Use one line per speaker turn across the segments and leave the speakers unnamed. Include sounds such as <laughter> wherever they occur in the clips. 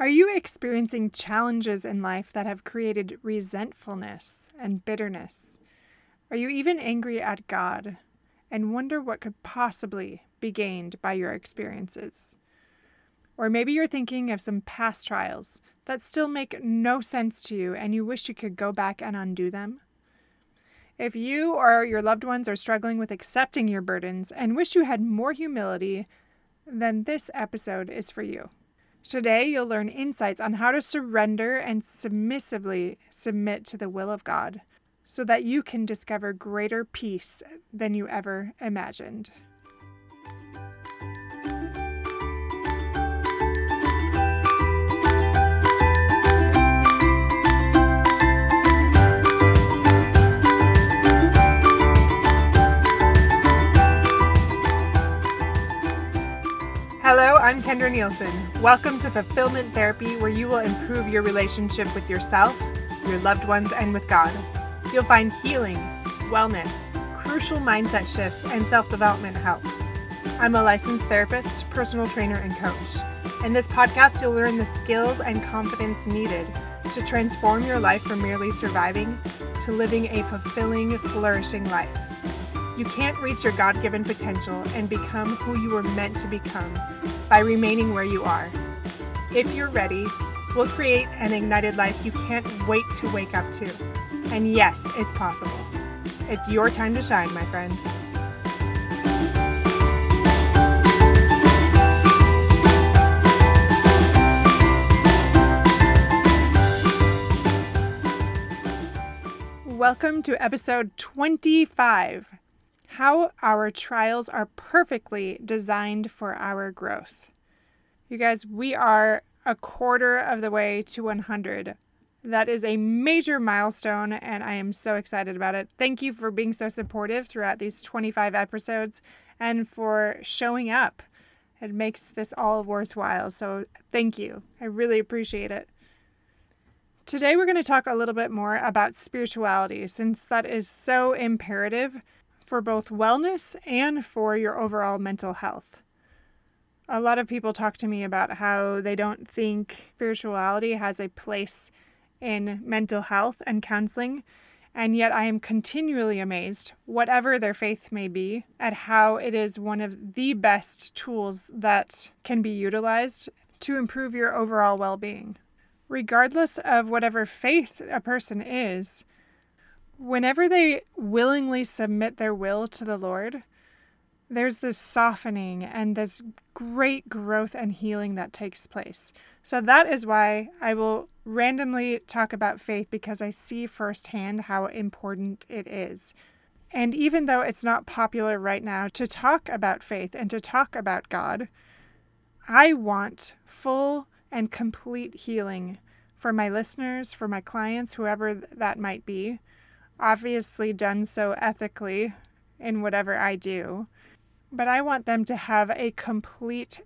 Are you experiencing challenges in life that have created resentfulness and bitterness? Are you even angry at God and wonder what could possibly be gained by your experiences? Or maybe you're thinking of some past trials that still make no sense to you and you wish you could go back and undo them? If you or your loved ones are struggling with accepting your burdens and wish you had more humility, then this episode is for you. Today, you'll learn insights on how to surrender and submissively submit to the will of God so that you can discover greater peace than you ever imagined. I'm Kendra Nielsen. Welcome to Fulfillment Therapy, where you will improve your relationship with yourself, your loved ones, and with God. You'll find healing, wellness, crucial mindset shifts, and self development help. I'm a licensed therapist, personal trainer, and coach. In this podcast, you'll learn the skills and confidence needed to transform your life from merely surviving to living a fulfilling, flourishing life. You can't reach your God given potential and become who you were meant to become by remaining where you are. If you're ready, we'll create an ignited life you can't wait to wake up to. And yes, it's possible. It's your time to shine, my friend. Welcome to episode 25 how our trials are perfectly designed for our growth. You guys, we are a quarter of the way to 100. That is a major milestone, and I am so excited about it. Thank you for being so supportive throughout these 25 episodes and for showing up. It makes this all worthwhile. So, thank you. I really appreciate it. Today, we're going to talk a little bit more about spirituality since that is so imperative for both wellness and for your overall mental health. A lot of people talk to me about how they don't think spirituality has a place in mental health and counseling, and yet I am continually amazed, whatever their faith may be, at how it is one of the best tools that can be utilized to improve your overall well being. Regardless of whatever faith a person is, whenever they willingly submit their will to the Lord, there's this softening and this great growth and healing that takes place. So that is why I will randomly talk about faith because I see firsthand how important it is. And even though it's not popular right now to talk about faith and to talk about God, I want full and complete healing for my listeners, for my clients, whoever that might be obviously done so ethically in whatever I do, but I want them to have a complete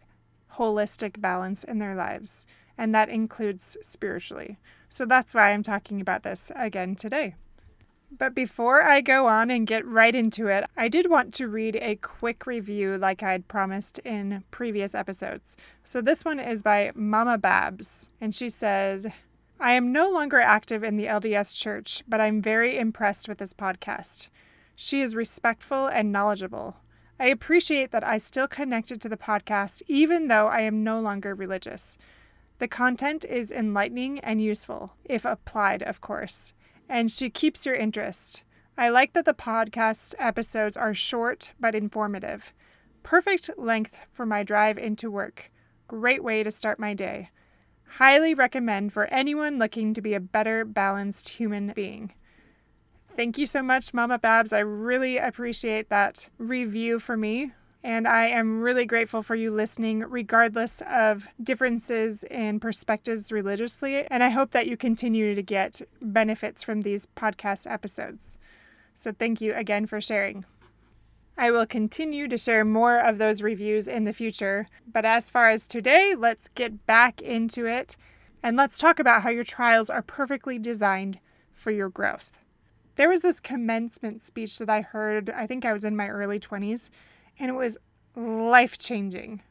holistic balance in their lives, and that includes spiritually. So that's why I'm talking about this again today. But before I go on and get right into it, I did want to read a quick review like I'd promised in previous episodes. So this one is by Mama Babs, and she says, I am no longer active in the LDS Church, but I'm very impressed with this podcast. She is respectful and knowledgeable. I appreciate that I still connected to the podcast even though I am no longer religious. The content is enlightening and useful, if applied, of course, and she keeps your interest. I like that the podcast episodes are short but informative. Perfect length for my drive into work. Great way to start my day. Highly recommend for anyone looking to be a better balanced human being. Thank you so much, Mama Babs. I really appreciate that review for me. And I am really grateful for you listening, regardless of differences in perspectives religiously. And I hope that you continue to get benefits from these podcast episodes. So, thank you again for sharing. I will continue to share more of those reviews in the future. But as far as today, let's get back into it and let's talk about how your trials are perfectly designed for your growth. There was this commencement speech that I heard, I think I was in my early 20s, and it was life changing.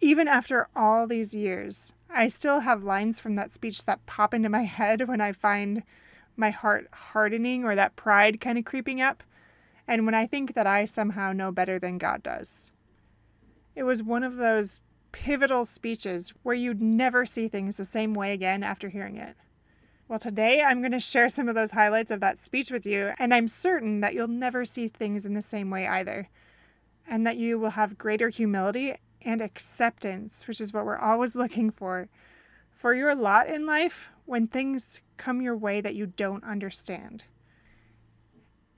Even after all these years, I still have lines from that speech that pop into my <laughs> head when I find my heart hardening or that pride kind of creeping up, and when I think that I somehow know better than God does. It was one of those pivotal speeches where you'd never see things the same way again after hearing it. Well, today I'm going to share some of those highlights of that speech with you, and I'm certain that you'll never see things in the same way either, and that you will have greater humility and acceptance, which is what we're always looking for, for your lot in life when things come your way that you don't understand.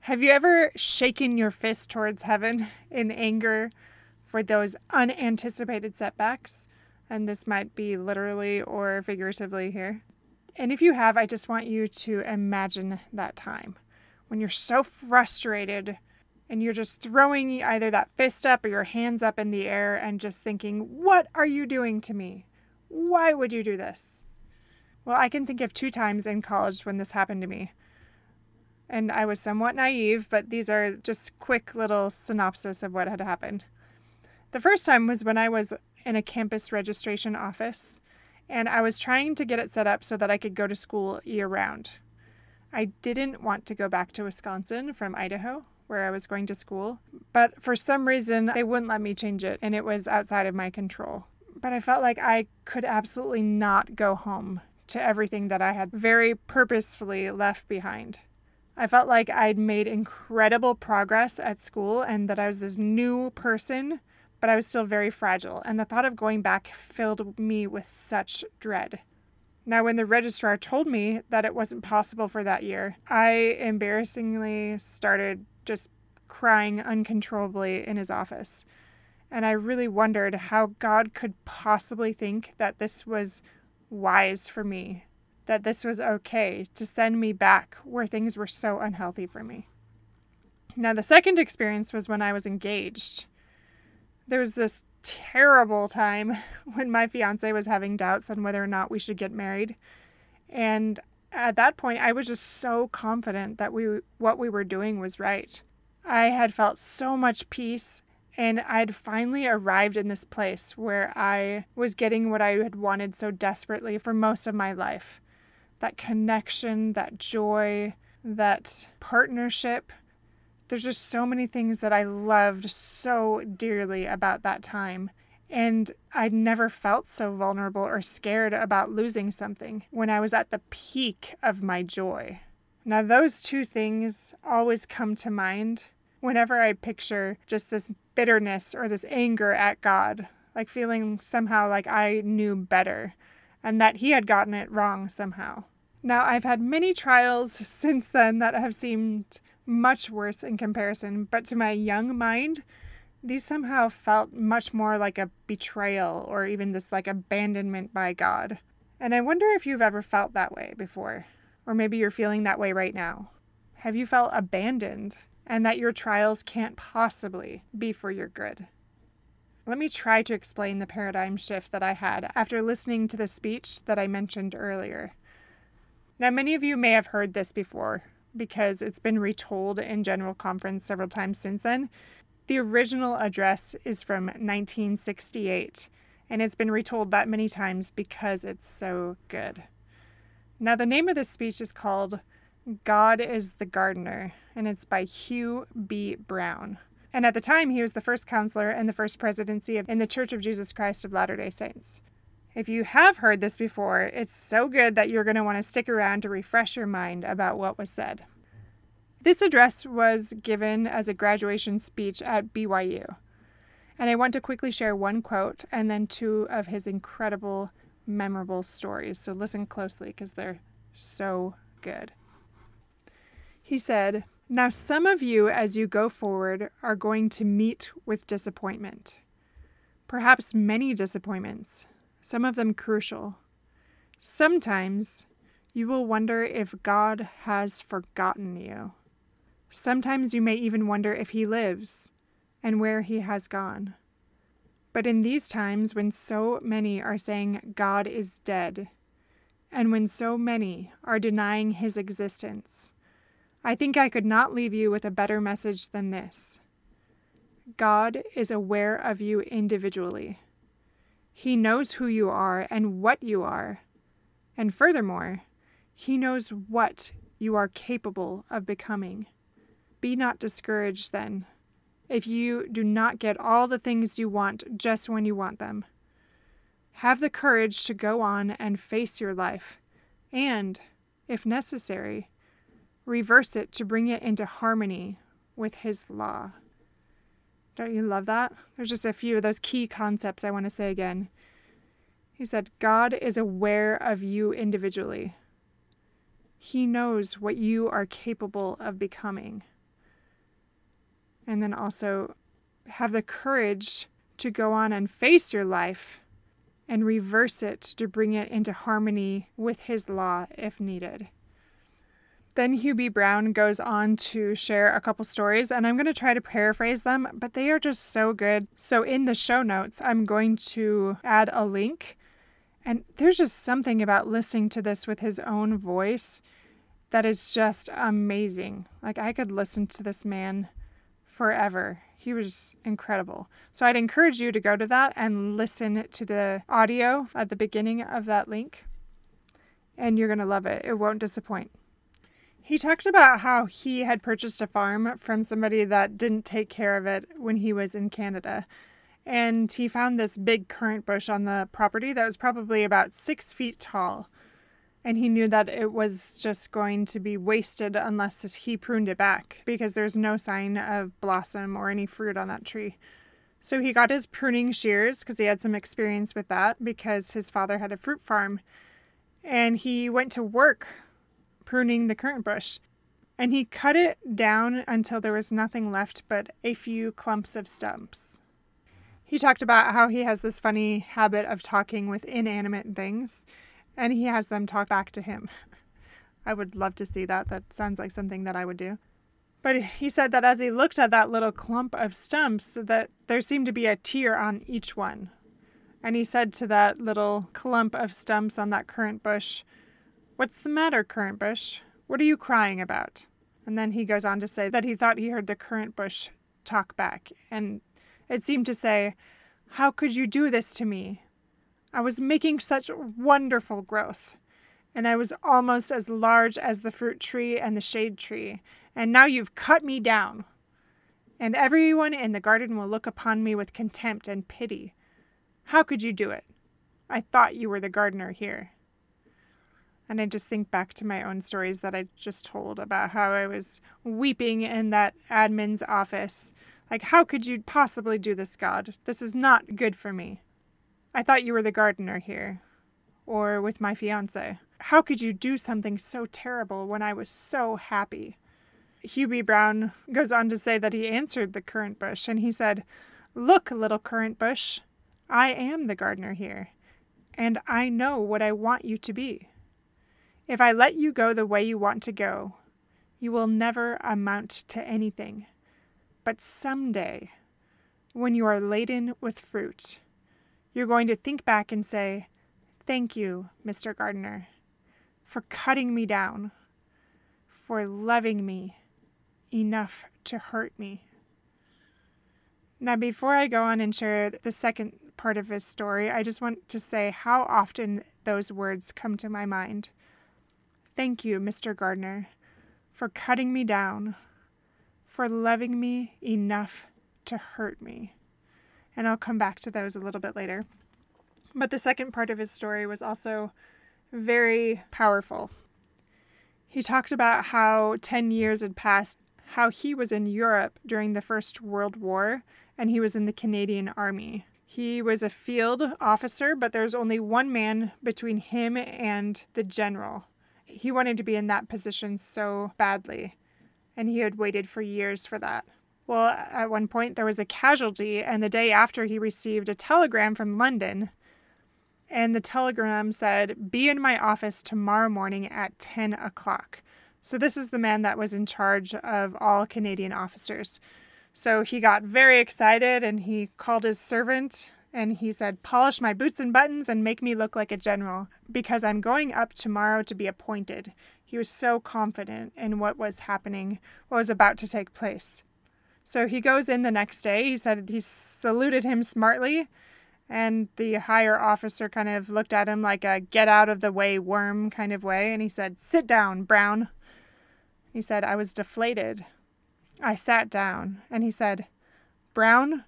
Have you ever shaken your fist towards heaven in anger for those unanticipated setbacks? And this might be literally or figuratively here. And if you have, I just want you to imagine that time when you're so frustrated and you're just throwing either that fist up or your hands up in the air and just thinking, What are you doing to me? Why would you do this? Well, I can think of two times in college when this happened to me. And I was somewhat naive, but these are just quick little synopsis of what had happened. The first time was when I was in a campus registration office and I was trying to get it set up so that I could go to school year round. I didn't want to go back to Wisconsin from Idaho, where I was going to school, but for some reason they wouldn't let me change it and it was outside of my control. But I felt like I could absolutely not go home to everything that I had very purposefully left behind. I felt like I'd made incredible progress at school and that I was this new person but I was still very fragile, and the thought of going back filled me with such dread. Now, when the registrar told me that it wasn't possible for that year, I embarrassingly started just crying uncontrollably in his office. And I really wondered how God could possibly think that this was wise for me, that this was okay to send me back where things were so unhealthy for me. Now, the second experience was when I was engaged there was this terrible time <laughs> when my fiance was having doubts on whether or not we should get married. And at that point, I was just so confident that we what we were doing was right. I had felt so much peace and I'd finally arrived in this place where I was getting what I had wanted so desperately for most of my life. That connection, that joy, that partnership there's just so many things that I loved so dearly about that time. And I'd never felt so vulnerable or scared about losing something when I was at the peak of my joy. Now, those two things always come to mind whenever I picture just this bitterness or this anger at God, like feeling somehow like I knew better and that He had gotten it wrong somehow. Now, I've had many trials <laughs> since then that have seemed much worse in comparison, but to my young mind, these somehow felt much more like a betrayal or even this like abandonment by God. And I wonder if you've ever felt that way before, or maybe you're feeling that way right now. Have you felt abandoned and that your trials can't possibly be for your good? Let me try to explain the paradigm shift that I had after listening to the speech that I mentioned earlier. Now, many of you may have heard this before, because it's been retold in General Conference several times since then. The original address is from 1968, and it's been retold that many times because it's so good. Now, the name of this speech is called God is the Gardener, and it's by Hugh B. Brown. And at the time, he was the first counselor in the first presidency of, in the Church of Jesus Christ of Latter day Saints. If you have heard this before, it's so good that you're going to want to stick around to refresh your mind about what was said. This address was given as a graduation speech at BYU. And I want to quickly share one quote and then two of his incredible, memorable stories. So listen closely because they're so good. He said, Now, some of you, as you go forward, are going to meet with disappointment. Perhaps many disappointments some of them crucial. Sometimes you will wonder if God has forgotten you. Sometimes you may even wonder if He lives and where He has gone. But in these times when so many are saying God is dead, and when so many are denying His existence, I think I could not leave you with a better message than this God is aware of you individually. He knows who you are and what you are. And furthermore, He knows what you are capable of becoming. Be not discouraged then if you do not get all the things you want just when you want them. Have the courage to go on and face your life, and, if necessary, reverse it to bring it into harmony with His law. Don't you love that? There's just a few of those key concepts I want to say again. He said, God is aware of you individually. He knows what you are capable of becoming. And then also have the courage to go on and face your life and reverse it to bring it into harmony with His law if needed. Then B. Brown goes on to share a couple stories, and I'm going to try to paraphrase them, but they are just so good. So, in the show notes, I'm going to add a link. And there's just something about listening to this with his own voice that is just amazing. Like, I could listen to this man forever. He was incredible. So, I'd encourage you to go to that and listen to the audio at the beginning of that link. And you're going to love it, it won't disappoint. He talked about how he had purchased a farm from somebody that didn't take care of it when he was in Canada. And he found this big currant bush on the property that was probably about six feet tall. And he knew that it was just going to be wasted unless he pruned it back because there's no sign of blossom or any fruit on that tree. So he got his pruning shears because he had some experience with that because his father had a fruit farm. And he went to work pruning the currant bush. And he cut it down until there was nothing left but a few clumps of stumps. He talked about how he has this funny habit of talking with inanimate things, and he has them talk back to him. <laughs> I would love to see that. That sounds like something that I would do. But he said that as he looked at that little clump of stumps, that there seemed to be a tear on each one. And he said to that little clump of stumps on that currant bush, What's the matter, currant bush? What are you crying about? And then he goes on to say that he thought he heard the currant bush talk back, and it seemed to say, How could you do this to me? I was making such wonderful growth, and I was almost as large as the fruit tree and the shade tree, and now you've cut me down. And everyone in the garden will look upon me with contempt and pity. How could you do it? I thought you were the gardener here. And I just think back to my own stories that I just told about how I was weeping in that admin's office. Like, how could you possibly do this, God? This is not good for me. I thought you were the gardener here, or with my fiance. How could you do something so terrible when I was so happy? Hugh B. Brown goes on to say that he answered the currant bush and he said, Look, little currant bush, I am the gardener here, and I know what I want you to be. If I let you go the way you want to go, you will never amount to anything. But someday, when you are laden with fruit, you're going to think back and say, Thank you, Mr. Gardener, for cutting me down, for loving me enough to hurt me. Now, before I go on and share the second part of his story, I just want to say how often those words come to my mind. Thank you, Mr. Gardener, for cutting me down, for loving me enough to hurt me. And I'll come back to those a little bit later. But the second part of his story was also very powerful. He talked about how 10 years had passed, how he was in Europe during the First World War, and he was in the Canadian Army. He was a field officer, but there's only one man between him and the general he wanted to be in that position so badly, and he had waited for years for that. Well, at one point there was a casualty, and the day after he received a telegram from London. And the telegram said, Be in my office tomorrow morning at 10 o'clock. So, this is the man that was in charge of all Canadian officers. So, he got very excited and he called his servant and he said, Polish my boots and buttons and make me look like a general, because I'm going up tomorrow to be appointed. He was so confident in what was happening, what was about to take place. So he goes in the next day. He said he saluted him smartly, And the higher officer kind of looked at him like a get out of the way worm kind of way, and he said, Sit down, Brown. He said, I was deflated. I sat down, and he said, Brown,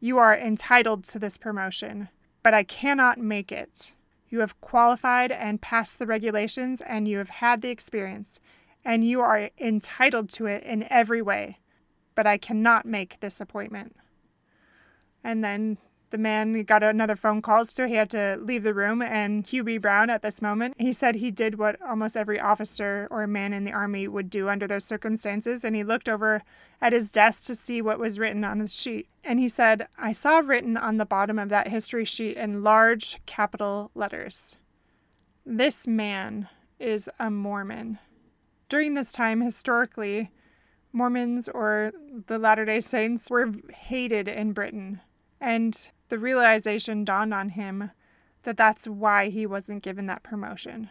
you are entitled to this promotion, but I cannot make it. You have qualified and passed the regulations, and you have had the experience, and you are entitled to it in every way, but I cannot make this appointment. And then the man got another phone call, so he had to leave the room. And Hugh B. Brown, at this moment, he said he did what almost every officer or man in the army would do under those circumstances. And he looked over at his desk to see what was written on his sheet. And he said, I saw written on the bottom of that history sheet in large capital letters This man is a Mormon. During this time, historically, Mormons or the Latter day Saints were hated in Britain. And the realization dawned on him that that's why he wasn't given that promotion.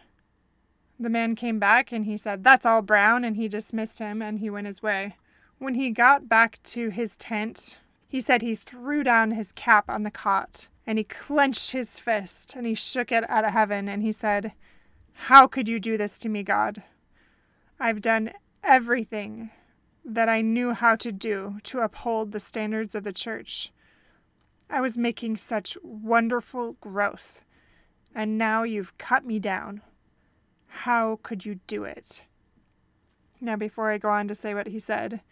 The man came back and he said, That's all Brown, and he dismissed him and he went his way. When he got back to his tent, he said he threw down his cap on the cot and he clenched his fist and he shook it at heaven and he said, How could you do this to me, God? I've done everything that I knew how to do to uphold the standards of the church. I was making such wonderful growth, and now you've cut me down. How could you do it? Now, before I go on to say what he said,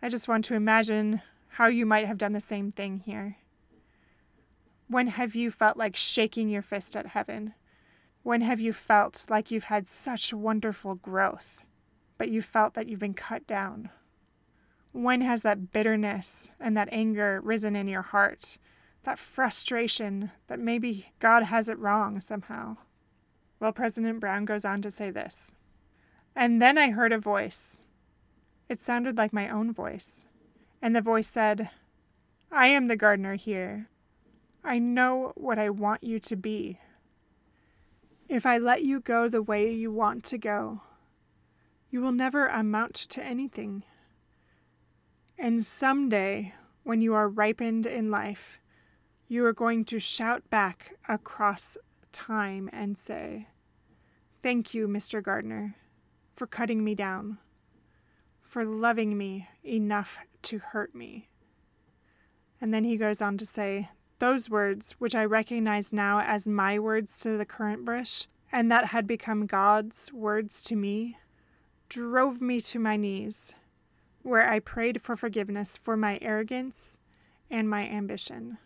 I just want to imagine how you might have done the same thing here. When have you felt like shaking your fist at heaven? When have you felt like you've had such wonderful growth, but you felt that you've been cut down? When has that bitterness and that anger risen in your heart? That frustration that maybe God has it wrong somehow? Well, President Brown goes on to say this. And then I heard a voice. It sounded like my own voice. And the voice said, I am the gardener here. I know what I want you to be. If I let you go the way you want to go, you will never amount to anything. And someday, when you are ripened in life, you are going to shout back across time and say, Thank you, Mr. Gardener, for cutting me down, for loving me enough to hurt me. And then he goes on to say, Those words, which I recognize now as my words to the currant bush, and that had become God's words to me, drove me to my knees where I prayed for forgiveness for my arrogance and my ambition.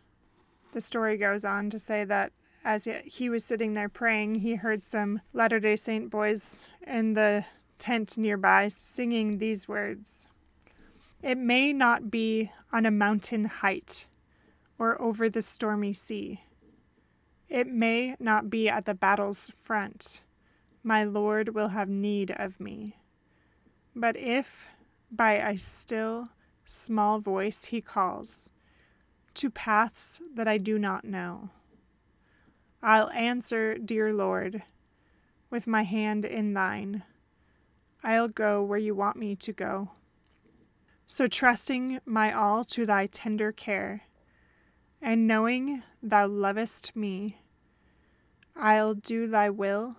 The story goes on to say that as he was sitting there praying, he heard some Latter day Saint boys in the tent nearby singing these words It may not be on a mountain height or over the stormy sea. It may not be at the battle's front. My Lord will have need of me. But if by a still, small voice he calls, to paths that I do not know. I'll answer, dear Lord, with my hand in thine. I'll go where you want me to go. So, trusting my all to thy tender care, and knowing thou lovest me, I'll do thy will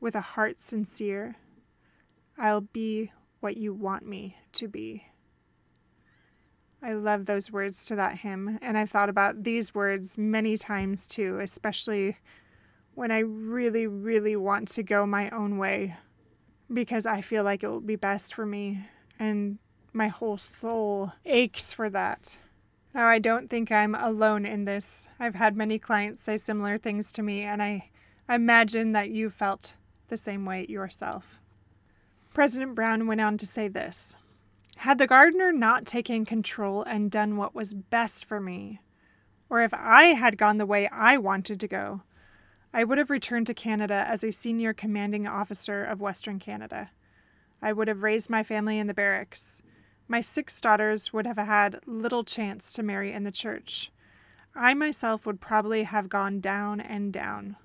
with a heart sincere. I'll be what you want me to be. I love those words to that hymn, and I've thought about these words many times too, especially when I really, really want to go my own way because I feel like it will be best for me, and my whole soul aches for that. Now, I don't think I'm alone in this. I've had many clients say similar things to me, and I imagine that you felt the same way yourself. President Brown went on to say this Had the gardener not taken control and done what was best for me, or if I had gone the way I wanted to go, I would have returned to Canada as a senior commanding officer of Western Canada. I would have raised my family in the barracks. My six daughters would have had little chance to marry in the church. I myself would probably have gone down and down.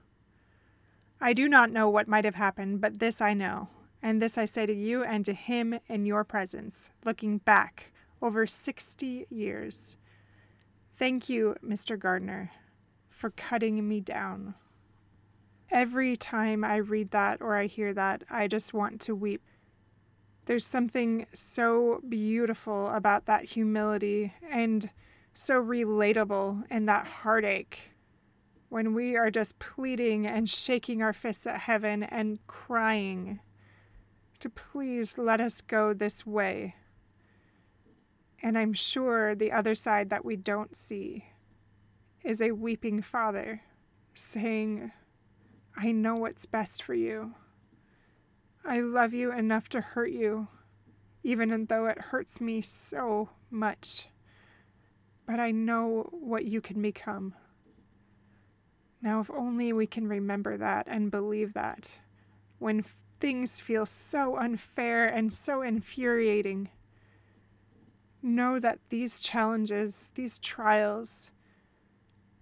I do not know what might have happened, but this I know. And this I say to you and to him in your presence, looking back over 60 years. Thank you, Mr. Gardener. for cutting me down. Every time I read that or I hear that, I just want to weep. There's something so beautiful about that humility and so relatable in that heartache when we are just pleading and shaking our fists at heaven and crying to please let us go this way. And I'm sure the other side that we don't see is a weeping father saying, I know what's best for you. I love you enough to hurt you, even though it hurts me so much. But I know what you can become. Now, if only we can remember that and believe that when things feel so unfair and so infuriating, know that these challenges, these trials,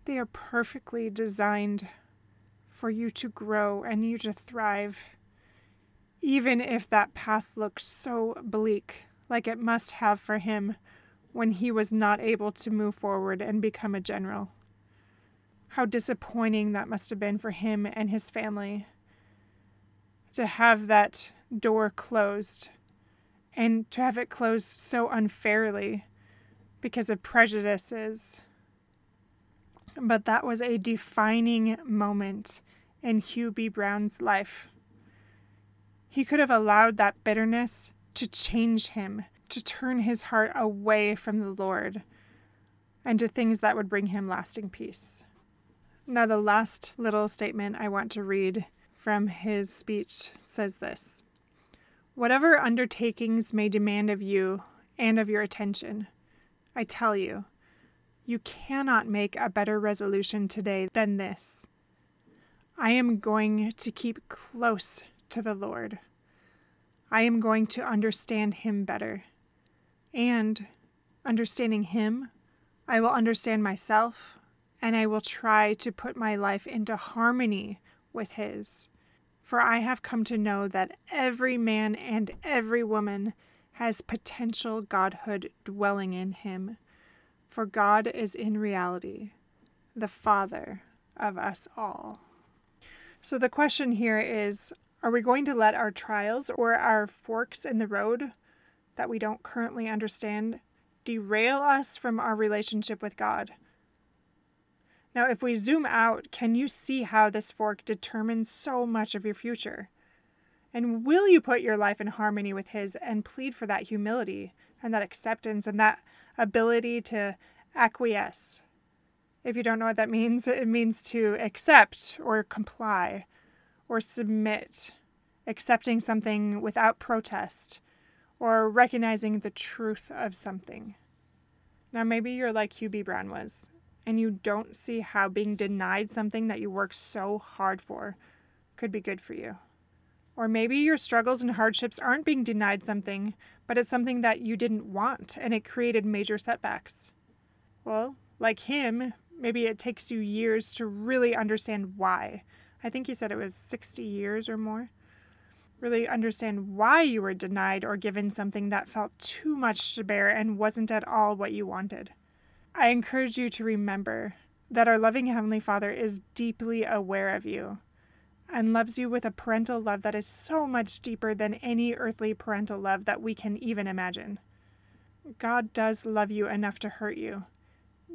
they are perfectly designed for you to grow and you to thrive, even if that path looks so bleak, like it must have for him when he was not able to move forward and become a general. How disappointing that must have been for him and his family to have that door closed and to have it closed so unfairly because of prejudices. But that was a defining moment in Hugh B. Brown's life. He could have allowed that bitterness to change him, to turn his heart away from the Lord, and to things that would bring him lasting peace. Now, the last little statement I want to read from his speech says this Whatever undertakings may demand of you and of your attention, I tell you, you cannot make a better resolution today than this. I am going to keep close to the Lord. I am going to understand Him better. And, understanding Him, I will understand myself and I will try to put my life into harmony with His. For I have come to know that every man and every woman has potential godhood dwelling in him. For God is in reality the Father of us all. So the question here is Are we going to let our trials or our forks in the road that we don't currently understand derail us from our relationship with God? Now, if we zoom out, can you see how this fork determines so much of your future? And will you put your life in harmony with His and plead for that humility and that acceptance and that ability to acquiesce? If you don't know what that means, <laughs> it means to accept or comply or submit, accepting something without protest or recognizing the truth of something. Now, maybe you're like Hugh B. Brown was and you don't see how being denied something that you work so hard for could be good for you. Or maybe your struggles and hardships aren't being denied something, but it's something that you didn't want and it created major setbacks. Well, like him, maybe it takes you years to really understand why. I think he said it was 60 years or more. Really understand why you were denied or given something that felt too much to bear and wasn't at all what you wanted. I encourage you to remember that our loving Heavenly Father is deeply aware of you and loves you with a parental love that is so much deeper than any earthly parental love that we can even imagine. God does love you enough to hurt you,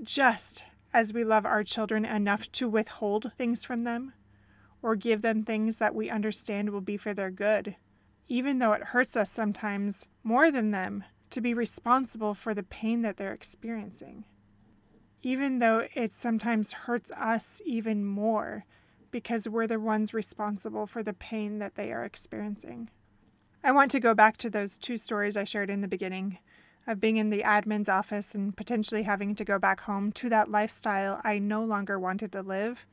just as we love our children enough to withhold things from them or give them things that we understand will be for their good, even though it hurts us sometimes more than them to be responsible for the pain that they're experiencing even though it sometimes hurts us even more because we're the ones responsible for the pain that they are experiencing. I want to go back to those two stories I shared in the beginning of being in the admin's office and potentially having to go back home to that lifestyle I no longer wanted to live,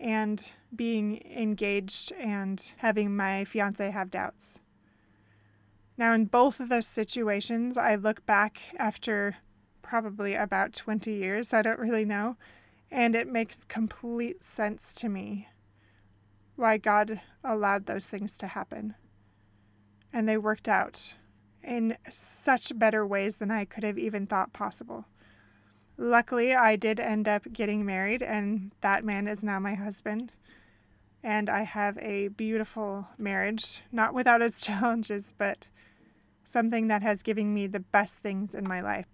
and being engaged and having my fiance have doubts. Now, in both of those situations, I look back after probably about 20 years. I don't really know. And it makes complete sense to me why God allowed those things to happen. And they worked out in such better ways than I could have even thought possible. Luckily, I did end up getting married, and that man is now my husband. And I have a beautiful marriage, not without its <laughs> challenges, but something that has given me the best things in my life.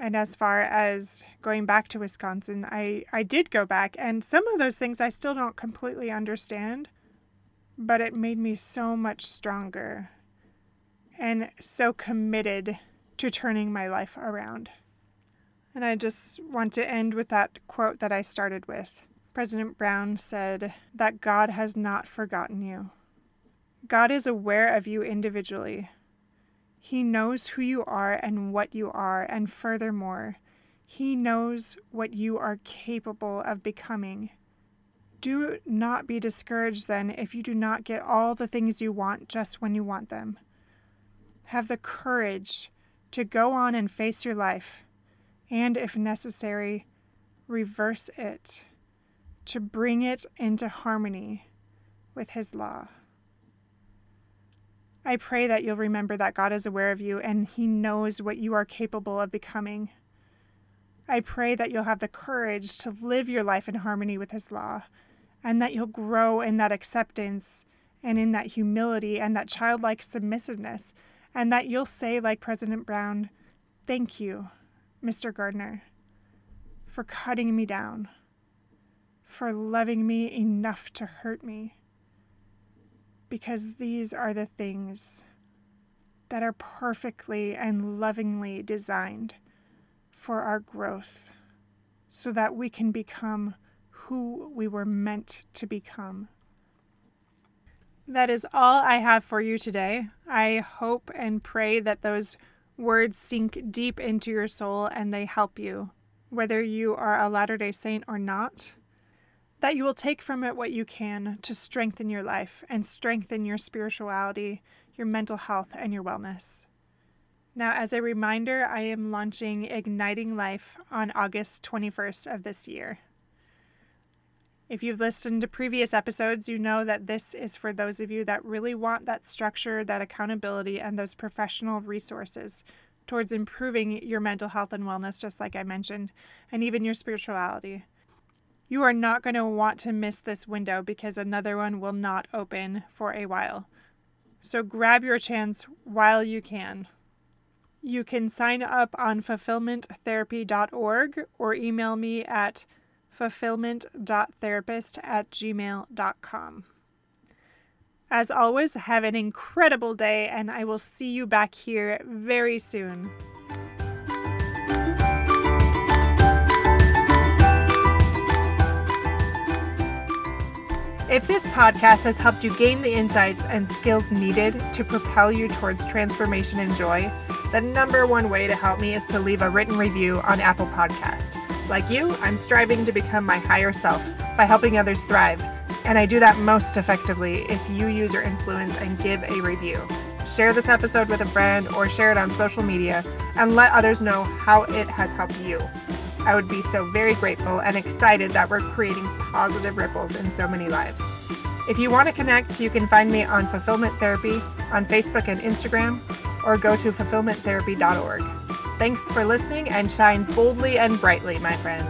And as far as going back to Wisconsin, I, I did go back, and some of those things I still don't completely understand, but it made me so much stronger and so committed to turning my life around. And I just want to end with that quote that I started with. President Brown said that God has not forgotten you. God is aware of you individually. He knows who you are and what you are, and furthermore, He knows what you are capable of becoming. Do not be discouraged then if you do not get all the things you want just when you want them. Have the courage to go on and face your life, and if necessary, reverse it to bring it into harmony with His law. I pray that you'll remember that God is aware of you and He knows what you are capable of becoming. I pray that you'll have the courage to live your life in harmony with His law and that you'll grow in that acceptance and in that humility and that childlike submissiveness, and that you'll say, like President Brown, Thank you, Mr. Gardener, for cutting me down, for loving me enough to hurt me because these are the things that are perfectly and lovingly designed for our growth so that we can become who we were meant to become. That is all I have for you today. I hope and pray that those words sink deep into your soul and they help you, whether you are a Latter day Saint or not that you will take from it what you can to strengthen your life and strengthen your spirituality, your mental health, and your wellness. Now, as a reminder, I am launching Igniting Life on August 21st of this year. If you've listened to previous episodes, you know that this is for those of you that really want that structure, that accountability, and those professional resources towards improving your mental health and wellness, just like I mentioned, and even your spirituality. You are not going to want to miss this window because another one will not open for a while. So grab your chance while you can. You can sign up on fulfillmenttherapy.org or email me at fulfillment.therapist at gmail.com. As always, have an incredible day, and I will see you back here very soon. If this podcast has helped you gain the insights and skills needed to propel you towards transformation and joy, the number one way to help me is to leave a written review on Apple Podcast. Like you, I'm striving to become my higher self by helping others thrive, and I do that most effectively if you use your influence and give a review. Share this episode with a friend or share it on social media and let others know how it has helped you. I would be so very grateful and excited that we're creating positive ripples in so many lives. If you want to connect, you can find me on Fulfillment Therapy on Facebook and Instagram, or go to fulfillmenttherapy.org. Thanks for listening and shine boldly and brightly, my friend.